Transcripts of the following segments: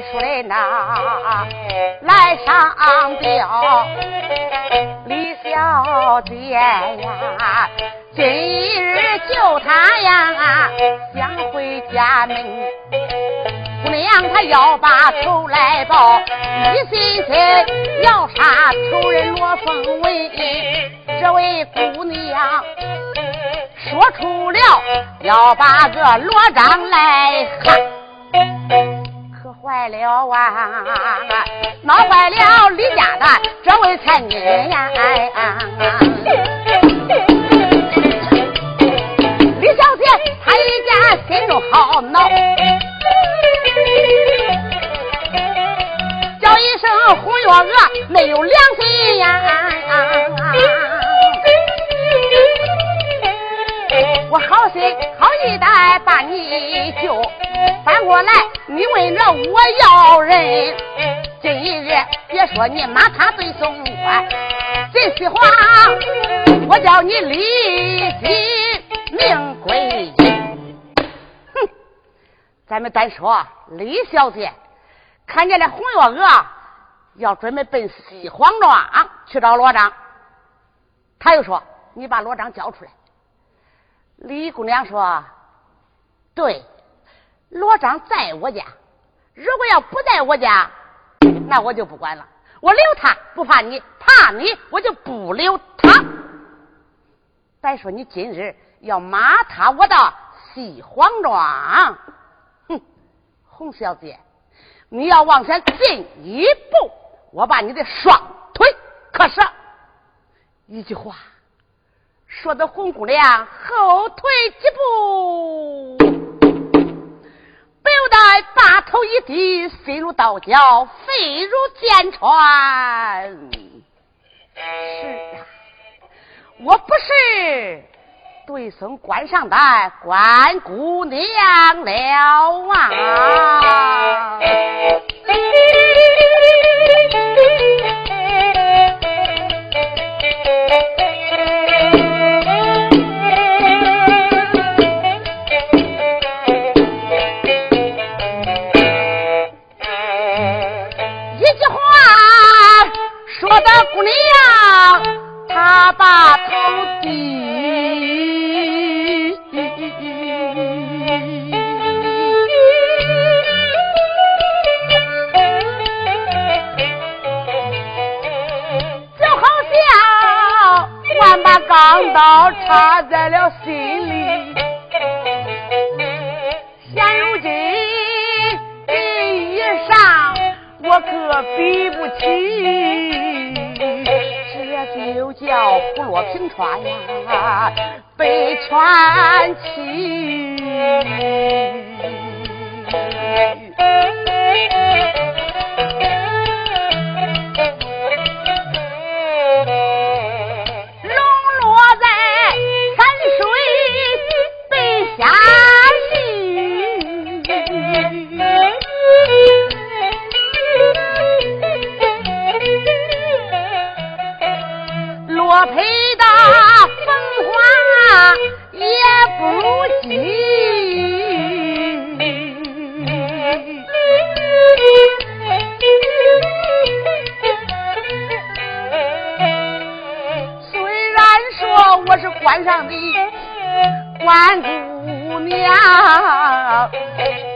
谁呐？来上吊，李小姐呀，今日救他呀，想回家门。姑娘她要把仇来报，一心心要杀仇人罗凤文。这位姑娘说出了要把个罗章来害。坏了啊！闹坏了李家的这位才女呀！李小姐她一见心中好恼，叫一声红月娥没有良心呀！我好心好意的把你救。翻过来，你问着我要人，今日别说你妈他对宋官，这些话我叫你立即命归阴。哼，咱们单说李小姐，看见了红月娥要准备奔西黄庄去找罗章，他又说你把罗章交出来。李姑娘说，对。罗章在我家，如果要不在我家，那我就不管了。我留他不怕你，怕你我就不留他。再说你今日要骂他，我的西黄庄，哼，洪小姐，你要往前进一步，我把你的双腿磕折。一句话，说的红姑娘后退几步。大头一低，心如刀绞，肺如剑穿。是啊，我不是对孙关上的关姑娘了啊！把头低，就好像万把钢刀插在了心里。现如今这衣裳，我可比不起。就叫虎落平川呀，被传奇。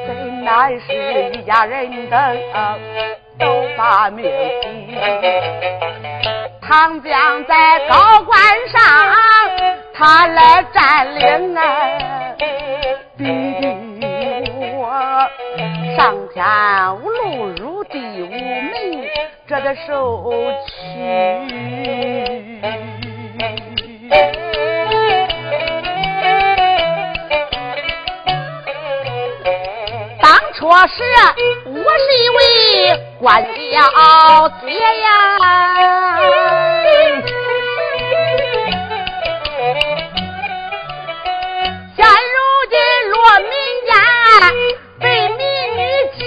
真乃是一家人等都把命拼。唐将在高官上，他来占领啊，逼我上天无路，入地无门，这的受屈。说是，我是一位官小姐呀。现如今落民间，被民女欺，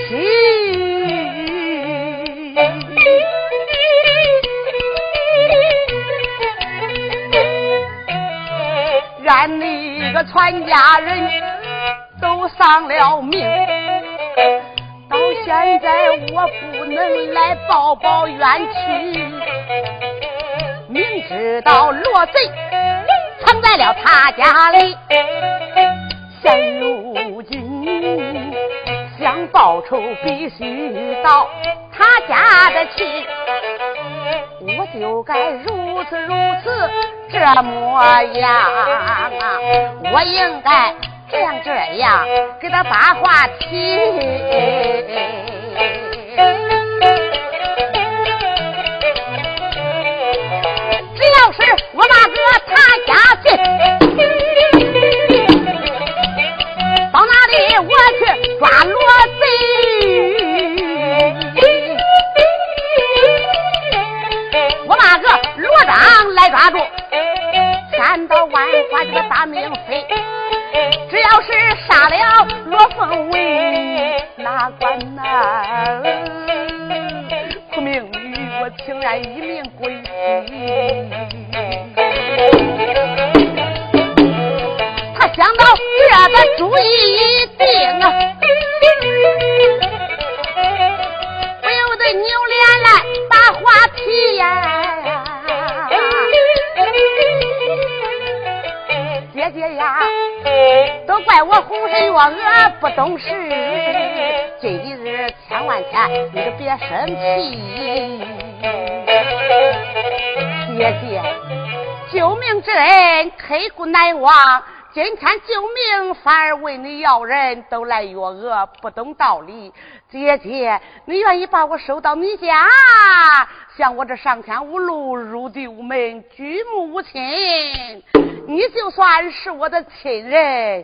让那个全家人都丧了命。到现在我不能来报报冤屈。明知道落贼藏在了他家里，现如今想报仇必须到他家的去，我就该如此如此。这模样啊，我应该这样这样给他把话题。只要是我大哥他家去，到哪里我去抓罗贼。我大哥罗章来抓住。千刀万剐这个大命飞，只要是杀了罗凤尾，哪管哪？苦命女，我情愿一命归西。他想到这个主意娥不懂事，今日千万千你可别生气。姐姐，救命之恩刻骨难忘，今天救命反而问你要人，都来月娥不懂道理。姐姐，你愿意把我收到你家，像我这上天无路，入地无门，举目无亲。你就算是我的亲人，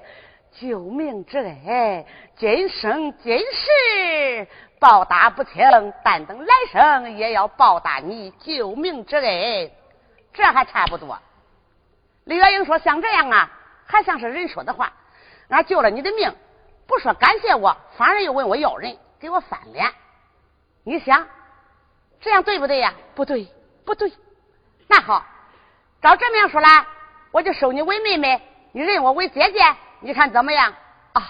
救命之恩，今生今世报答不清，但等来生也要报答你救命之恩，这还差不多。李月英说：“像这样啊，还像是人说的话。俺救了你的命，不说感谢我，反而又问我要人，给我翻脸。你想，这样对不对呀？不对，不对。那好，照这么样说来。”我就收你为妹妹，你认我为姐姐，你看怎么样？啊，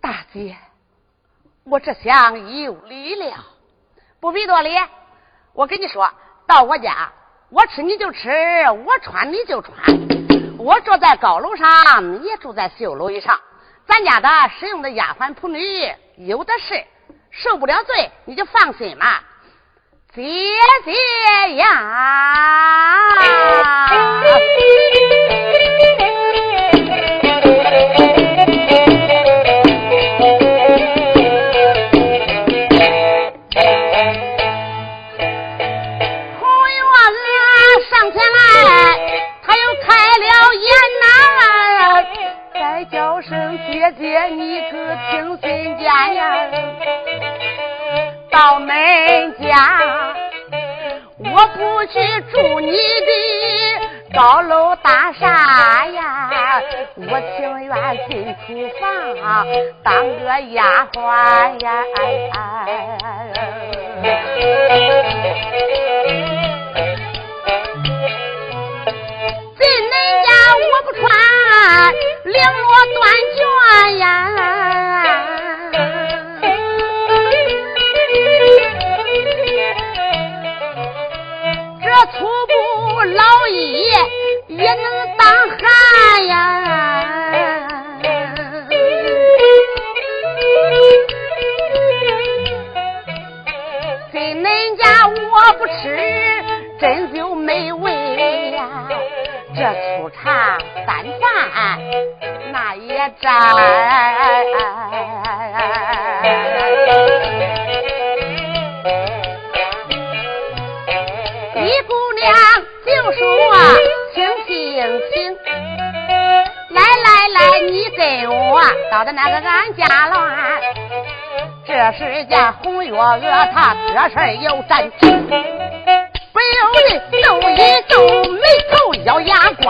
大姐，我这厢有礼了，不必多礼。我跟你说，到我家，我吃你就吃，我穿你就穿，我住在高楼上，你也住在绣楼以上。咱家的使用的丫鬟仆女有的是，受不了罪，你就放心嘛。姐姐呀，你可听心间呀。到恁家，我不去住你的高楼大厦呀，我情愿进厨房当个丫鬟呀。进恁家我不穿绫罗缎绢呀。这粗布老衣也能当汗呀！在恁家我不吃，真就没味呀！这粗茶淡饭那也沾李姑娘就说请请请来来来你跟我到的那个俺家来这是家红月娥她这事有真情不由得皱一皱眉头，咬牙关。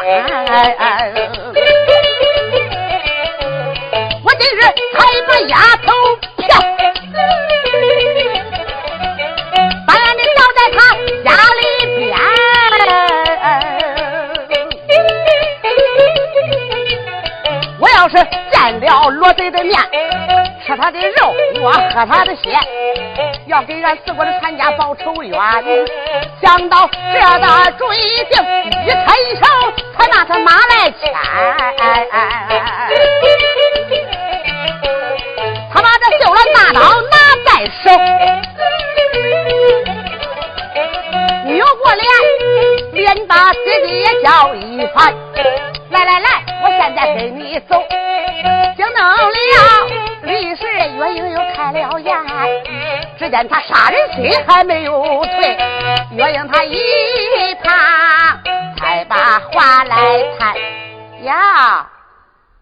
我今日才把丫头票，把俺的倒在他家里边。我要是见了罗贼的面。吃他的肉，我喝他的血，要给俺四国的参加报仇冤。想到这的追定，一伸手才拿他马来牵。他把这绣了大刀拿在手，扭过脸，连把姐姐也叫一番。来来来，我现在跟你走，惊动了。李氏月英又开了眼，只见他杀人心还没有退，月英他一旁才把话来谈呀。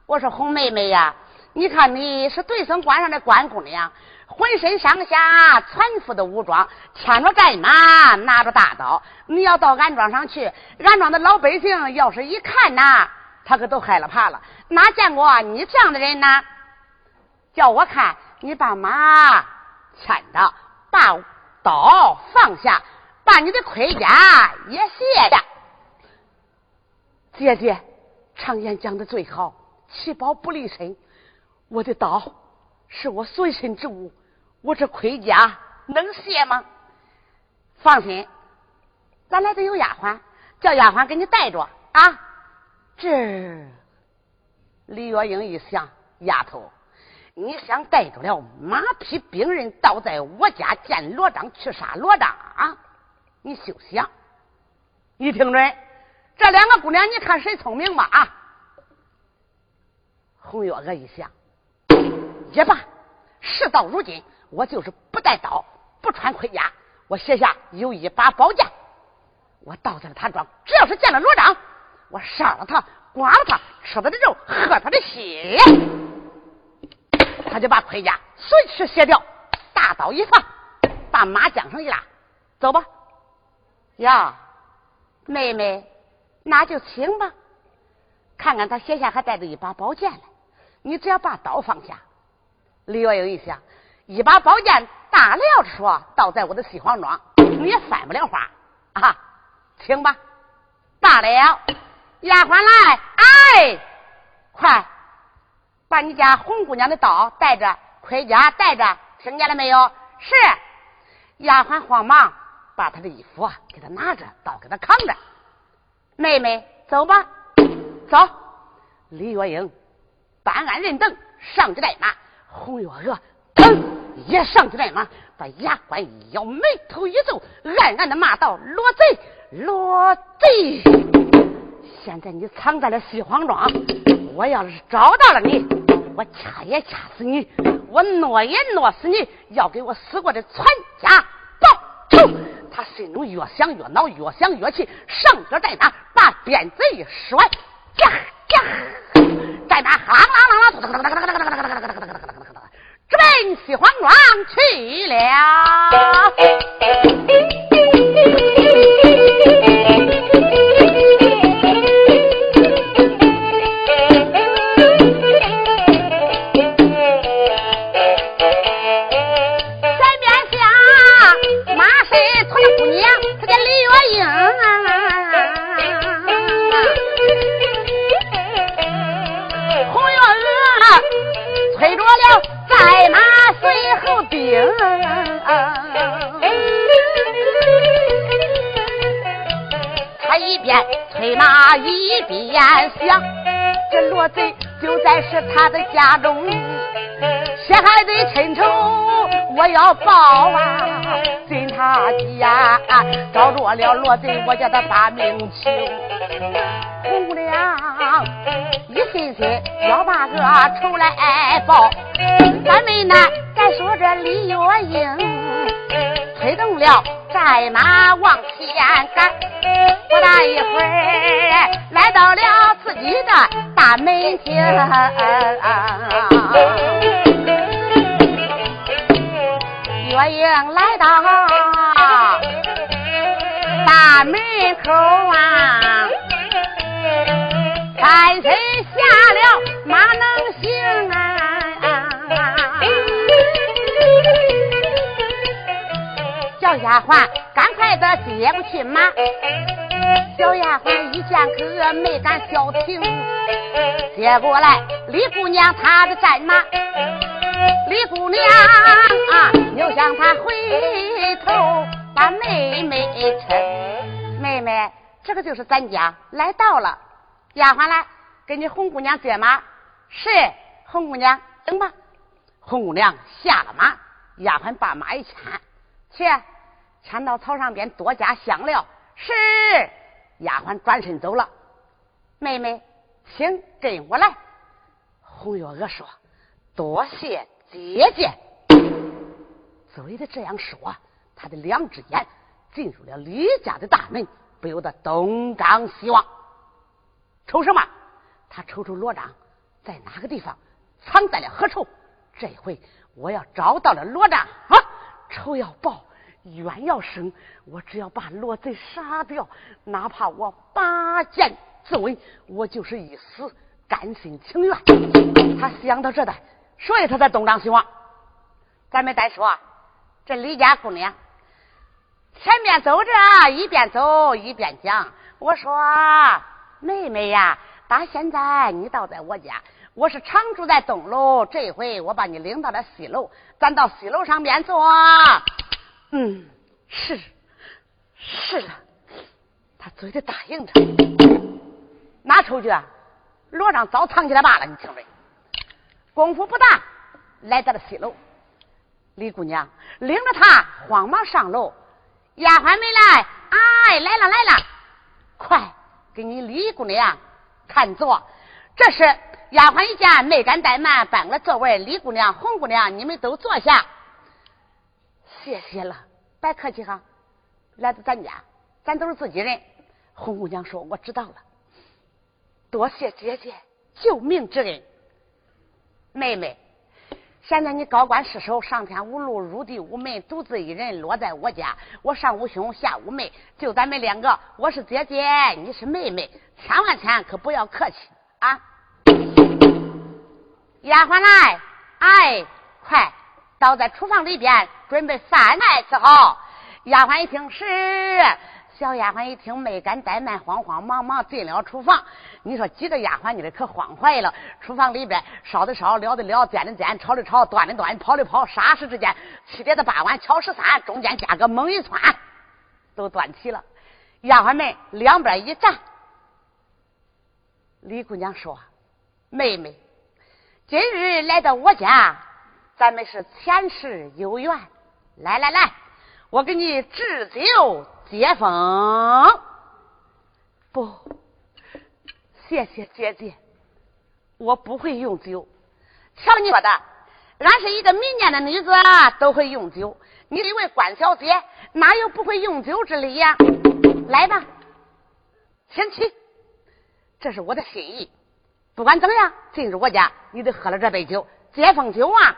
我说红妹妹呀，你看你是对生关上的关公娘，浑身上下全副的武装，牵着战马，拿着大刀，你要到安庄上去，安庄的老百姓要是一看呐，他可都害了怕了，哪见过你这样的人呢？叫我看你把马牵着，把刀放下，把你的盔甲也卸下。姐姐，常言讲的最好，七宝不离身。我的刀是我随身之物，我这盔甲能卸吗？放心，咱来的有丫鬟，叫丫鬟给你带着啊。这李月英一想，丫头。你想带着了马匹兵刃，倒在我家见罗章去杀罗章啊？你休想！你听准，这两个姑娘，你看谁聪明吧啊？红月娥一想，也罢，事到如今，我就是不带刀，不穿盔甲，我写下有一把宝剑，我倒在了他庄，只要是见了罗章，我杀了他，剐了他，吃他的肉，喝他的血。他就把盔甲随时卸掉，大刀一放，把马缰绳一拉，走吧。呀，妹妹，那就请吧。看看他鞋下还带着一把宝剑呢，你只要把刀放下。李月英一想，一把宝剑大了说，倒在我的西黄庄，你也翻不了花啊。请吧，大了，丫鬟来，哎，快。把你家红姑娘的刀带着，盔甲带着，听见了没有？是。丫鬟慌忙把她的衣服给她拿着，刀给她扛着。妹妹，走吧，走。李月英搬鞍认等，上去带马。红月娥腾也上去带马，把牙关一咬，眉头一皱，暗暗的骂道：“罗贼，罗贼！现在你藏在了西黄庄，我要是找到了你。”我掐也掐死你，我挪也挪死你，要给我死过的全家报仇。他心中越想越恼，越想越气，上脚在马，把鞭子一甩，呀呀，在那啷啷啷啷，直奔西黄庄去了。一边催马一边想，这罗贼就在是他的家中，血海的亲仇我要报啊！进他家找着了罗贼，我叫他把命求。红娘一心心要把个仇来报，三妹呢？再说这李月英推动了战马往前赶，不大一会儿来到了自己的大门前。月英来到大门口啊，翻身下了马能行啊，叫丫鬟赶快的接过去马。小丫鬟一见可没敢消停，接过来李姑娘她的战马。李姑娘啊，又向他回头把妹妹称，妹妹，这个就是咱家来到了。丫鬟来给你红姑娘接马，是红姑娘等吧。红姑娘下了马，丫鬟把马一牵，去牵到草上边多加香料。是丫鬟转身走了。妹妹，请跟我来。红月娥说：“多谢。”姐姐，嘴的这样说，他的两只眼进入了李家的大门，不由得东张西望。瞅什么？他瞅瞅罗章在哪个地方藏在了何处？这回我要找到了罗章啊！仇要报，冤要生，我只要把罗贼杀掉，哪怕我拔剑自刎，我就是一死甘心情愿。他想到这的。所以他才东张西望。咱们再说，这李家姑娘前面走着，一边走一边讲。我说：“妹妹呀，打现在你倒在我家，我是常住在东楼，这回我把你领到了西楼，咱到西楼上面坐。”嗯，是是的，他嘴里答应着。哪出去啊？罗章早藏起来罢了，你听没？功夫不大，来到了西楼。李姑娘领着他慌忙上楼。丫鬟没来，哎，来了来了，快给你李姑娘看座。这是丫鬟一见，没敢怠慢，搬了座位。李姑娘、红姑娘，你们都坐下。谢谢了，别客气哈。来到咱家，咱都是自己人。红姑娘说：“我知道了，多谢姐姐救命之恩。”妹妹，现在你高官失守，上天无路，入地无门，独自一人落在我家。我上无兄，下无妹，就咱们两个。我是姐姐，你是妹妹，千万千万可不要客气啊！丫鬟来，哎，快倒在厨房里边，准备饭菜伺候。丫鬟一听是。小丫鬟一听，没敢怠慢，慌慌忙忙进了厨房。你说几个丫鬟，你的可慌坏了。厨房里边烧的烧，燎的燎，煎的煎，炒的炒，端的端，跑的跑，霎时之间，七碟子八碗，敲十三，中间加个猛一窜，都端齐了。丫鬟们两边一站。李姑娘说：“妹妹，今日来到我家，咱们是前世有缘。来来来，我给你置酒。”接风，不，谢谢姐姐，我不会用酒。瞧你说的，俺是一个民间的女子啊，都会用酒。你一位官小姐，哪有不会用酒之理呀？来吧，请起，这是我的心意。不管怎么样，进入我家，你得喝了这杯酒，接风酒啊！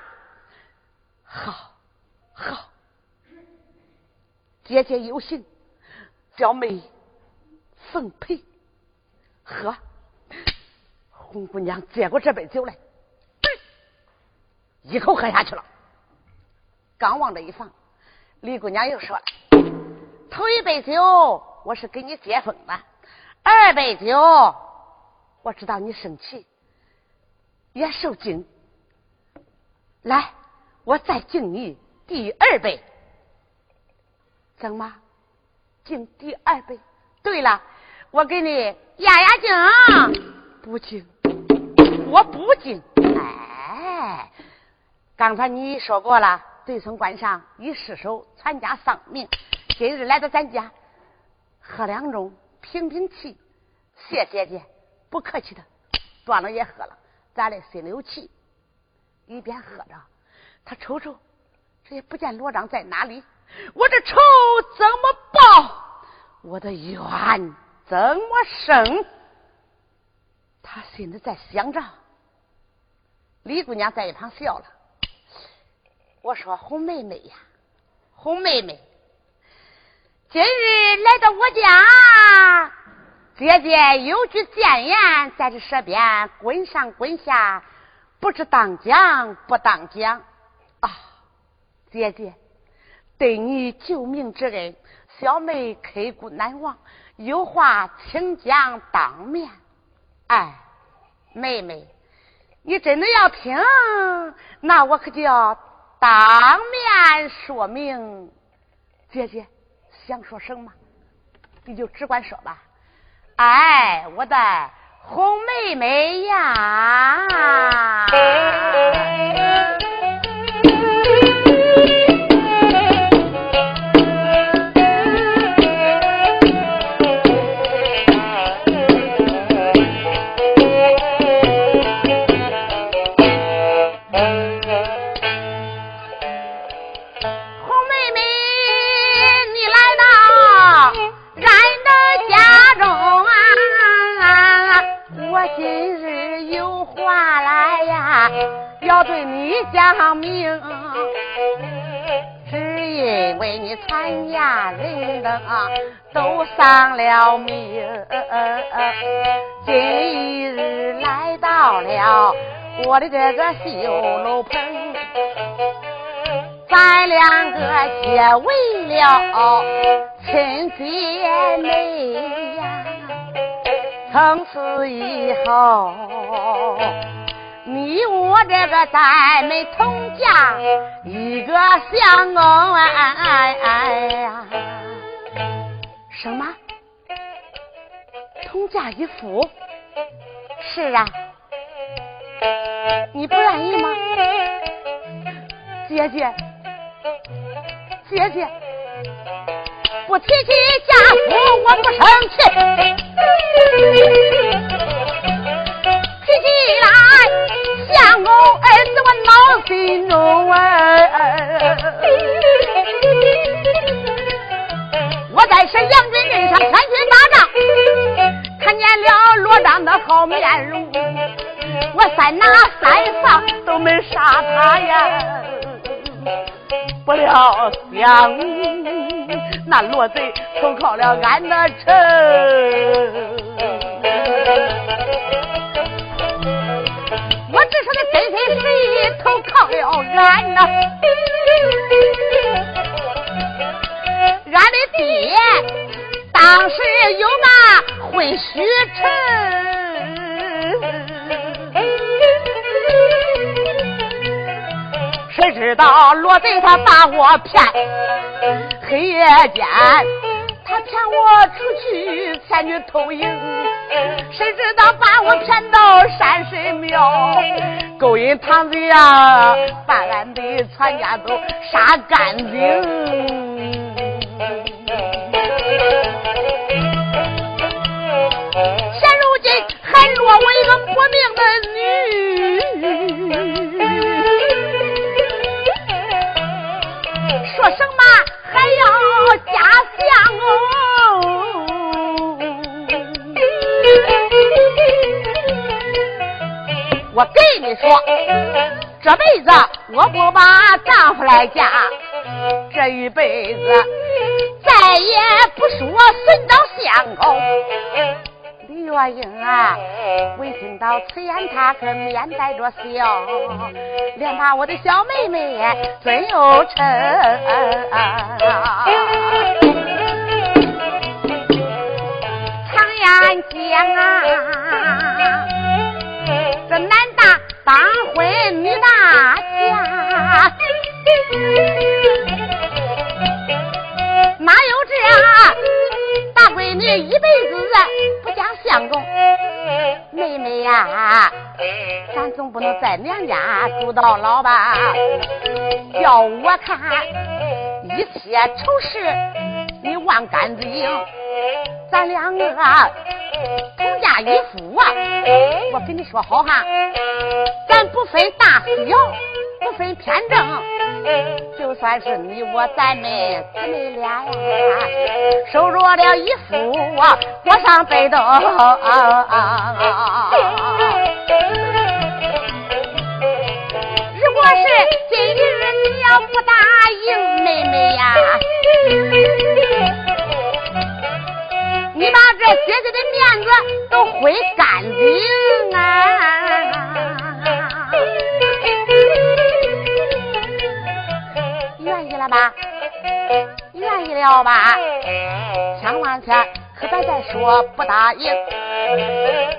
好，好，姐姐有心。小妹奉陪，喝。红姑娘接过这杯酒来，一口喝下去了。刚往这一放，李姑娘又说：“头一杯酒我是给你接风的，二杯酒我知道你生气也受惊，来，我再敬你第二杯，怎么？”敬第二杯。对了，我给你压压惊。不敬，我不敬。哎，刚才你说过了，对村官上一失手，全家丧命。今日来到咱家，喝两盅，平平气。谢姐姐，不客气的。端了也喝了，咱的心里有气。一边喝着，他瞅瞅，这也不见罗章在哪里。我这仇怎么报？我的冤怎么生？他心里在想着。李姑娘在一旁笑了。我说：“红妹妹呀，红妹妹，今日来到我家，姐姐有句谏言在这舌边，滚上滚下，不知当讲不当讲！姐姐，对你救命之恩，小妹刻骨难忘，有话请讲当面。哎，妹妹，你真的要听，那我可就要。”当面说明，姐姐想说什么，你就只管说吧。哎，我的红妹妹呀！我的这个绣楼棚，咱两个结为了亲姐妹呀，从此以后。你我这个咱们同嫁一个相公哎呀，什么？同嫁一夫？是啊，你不愿意吗？姐姐，姐姐，不提起嫁夫我不生气。提起来，相公儿子我闹心中哎！我在沈阳军阵上参军打仗，看见了罗章的好面容，我三拿三放都没杀他呀！不料想那罗贼投靠了俺的城。真心实意投靠了俺呐，俺的爹当时有那混虚臣，谁知道罗贼他把我骗，黑夜间。他骗我出去前去偷营，谁知道把我骗到山神庙，勾引堂贼呀，把俺的全家都杀干净。现如今还落我一个不命的女，什么？还要加相哦！我跟你说，这辈子我不把丈夫来嫁，这一辈子再也不说寻找相公。月英啊，闻听到此言，他可面带着笑，连把我的小妹妹尊又称。常言讲啊，这男大当婚，女大嫁，呀，咱总不能在娘家住到老吧？叫我看一切丑事，你忘干净。咱两个同嫁一夫啊！我跟你说好哈，咱不分大小，不分偏正，就算是你我咱们姊妹俩呀，收入了一副过上北斗。如果是今日你要不答应妹妹呀，你把这姐姐的面子都毁干净啊！了吧？愿意了吧？千万千可别再说不答应。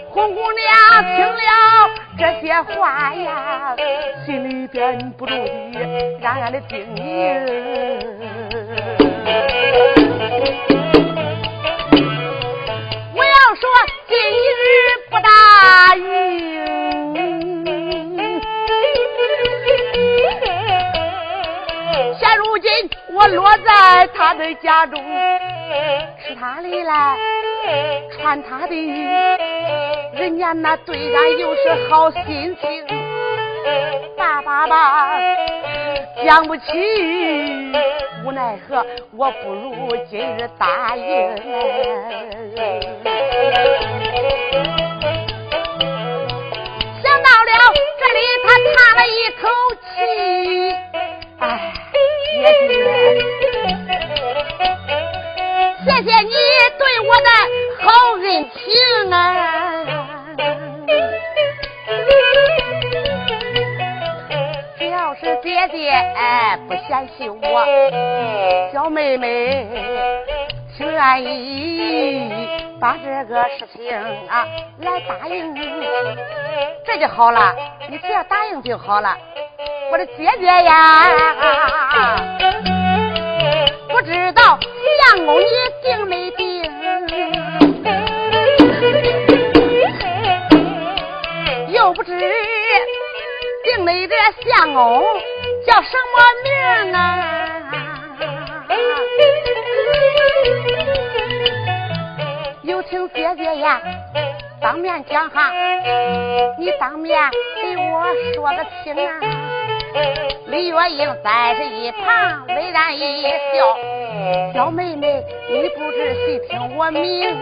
红姑娘听了这些话呀，心里边不住的暗暗的叮咛。我要说今日不答应，如今我落在他的家中，吃他的来，穿他的衣，人家那对俺又是好心情，爸爸爸讲不起，无奈何，我不如今日答应。想到了这里，他叹了一口气，哎，谢谢你对我的好恩情啊！只要是姐姐哎不嫌弃我，小妹妹挺愿意把这个事情啊来答应你，这就好了。你只要答应就好了。我的姐姐呀，不知道相公你定没定？又不知定的这相公叫什么名啊？有请姐姐呀，当面讲哈，你当面给我说个清啊。李月英在这一旁微然一笑，小妹妹，你不知细听我明，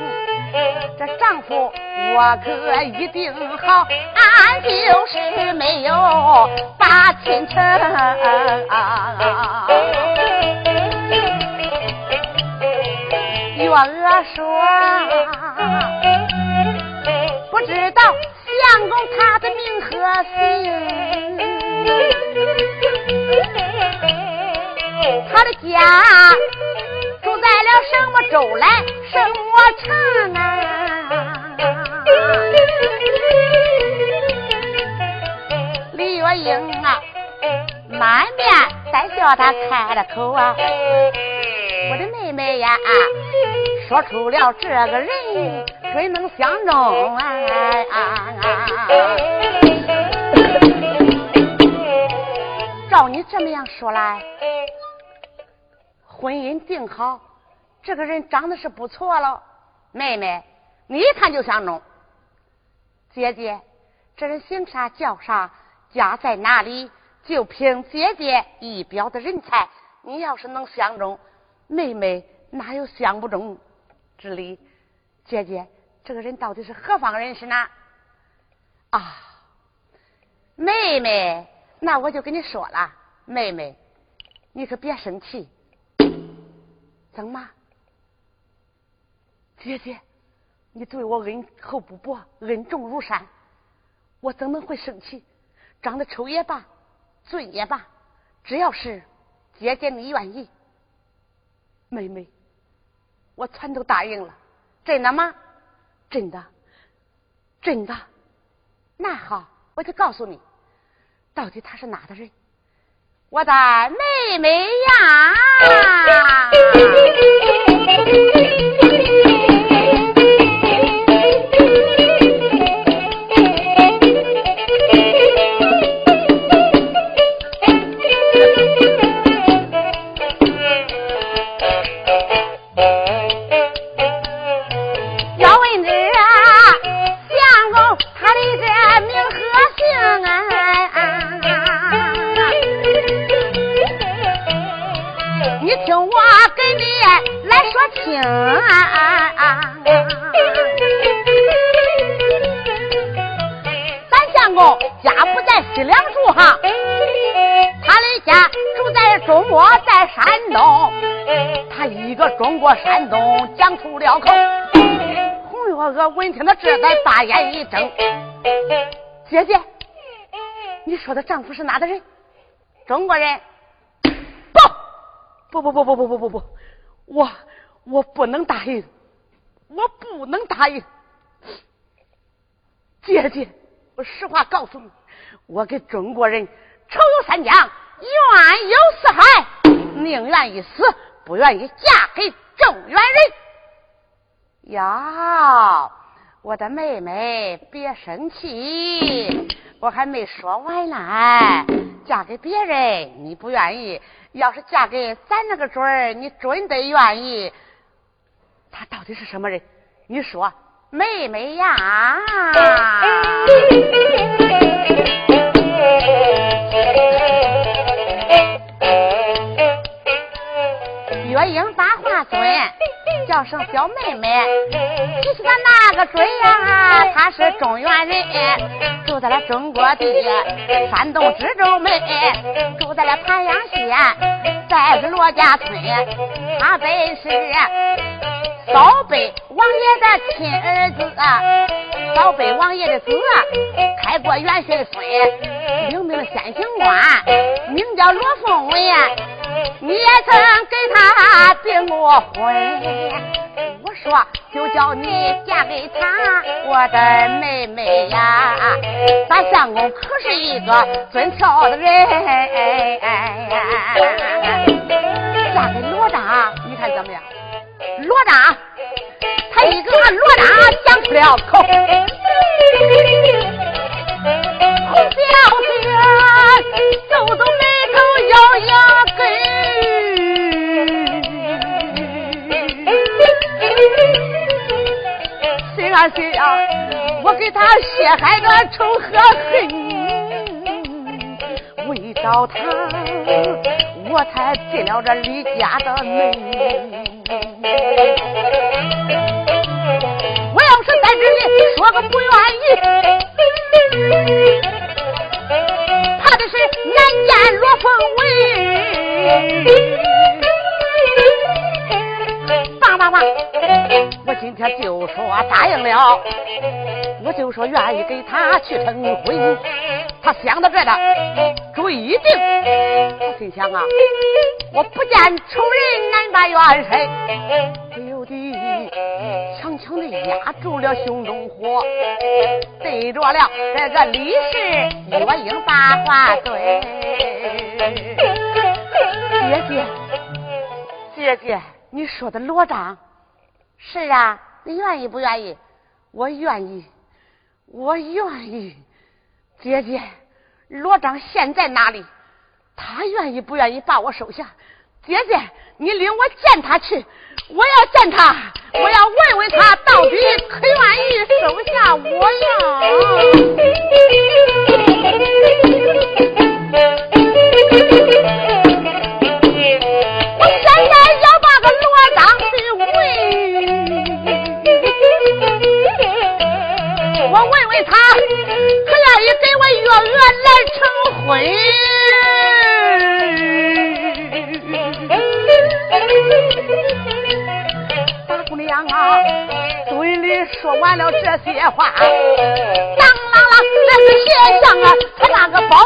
这丈夫我可一定好，俺就是没有把亲成。月娥说，不知道相公他的名和姓。他的家住在了什么州来，什么城啊？李月英啊，满面带笑，他开了口啊，我的妹妹呀，说出了这个人谁能相中啊？照你这么样说来，婚姻定好，这个人长得是不错了。妹妹，你一看就相中。姐姐，这人姓啥叫啥，家在哪里？就凭姐姐一表的人才，你要是能相中，妹妹哪有相不中之理？姐姐，这个人到底是何方人士呢？啊，妹妹。那我就跟你说了，妹妹，你可别生气。怎么？姐姐，你对我恩厚不薄，恩重如山，我怎么会生气？长得丑也罢，俊也罢，只要是姐姐你愿意，妹妹，我全都答应了。真的吗？真的，真的。那好，我就告诉你。到底他是哪的人？我的妹妹呀！我山东讲出了口。红月娥闻听到这才大眼一睁，姐姐，你说的丈夫是哪的人？中国人。不不不不不不不不不，我我不能答应，我不能答应。姐姐，我实话告诉你，我跟中国人仇有三江，怨有四海，宁愿一死，不愿意嫁给中原人。呀，我的妹妹，别生气，我还没说完呢。嫁给别人你不愿意。要是嫁给咱那个准儿，你准得愿意。他到底是什么人？你说，妹妹呀。月英把话尊，叫声小妹妹。其实他那个准呀，他是中原人，住在了中国地，山东知州门，住在了盘阳县，在这罗家村，他本是扫北王爷的亲儿子，扫北王爷的子，开国元帅的孙，领兵先行官，名叫罗凤文。你也曾给他订过婚，我说就叫你嫁给他，我的妹妹呀。咱相公可是一个尊挑的人，了口，红小姐皱皱眉头，咬牙根。那谁呀？我给他血海的仇和恨，为找他，我才进了这李家的门。说个不愿意，怕的是难见罗凤文。我今天就说答应了，我就说愿意给他去成婚。他想到这的，注意一定。他心想啊，我不见仇人难把冤深，强强的压住了胸中火，对着了这个李氏我应把话对，姐姐，姐姐。你说的罗章，是啊，你愿意不愿意？我愿意，我愿意。姐姐，罗章现在哪里？他愿意不愿意把我收下？姐姐你领我见他去我要见他我要问问他到底可愿意收下我呀我现在要把个罗当是为我问问他可愿意给我月娥来成婚。娘啊，嘴里说完了这些话，当啷啷，那是鞋匠啊，他那个包。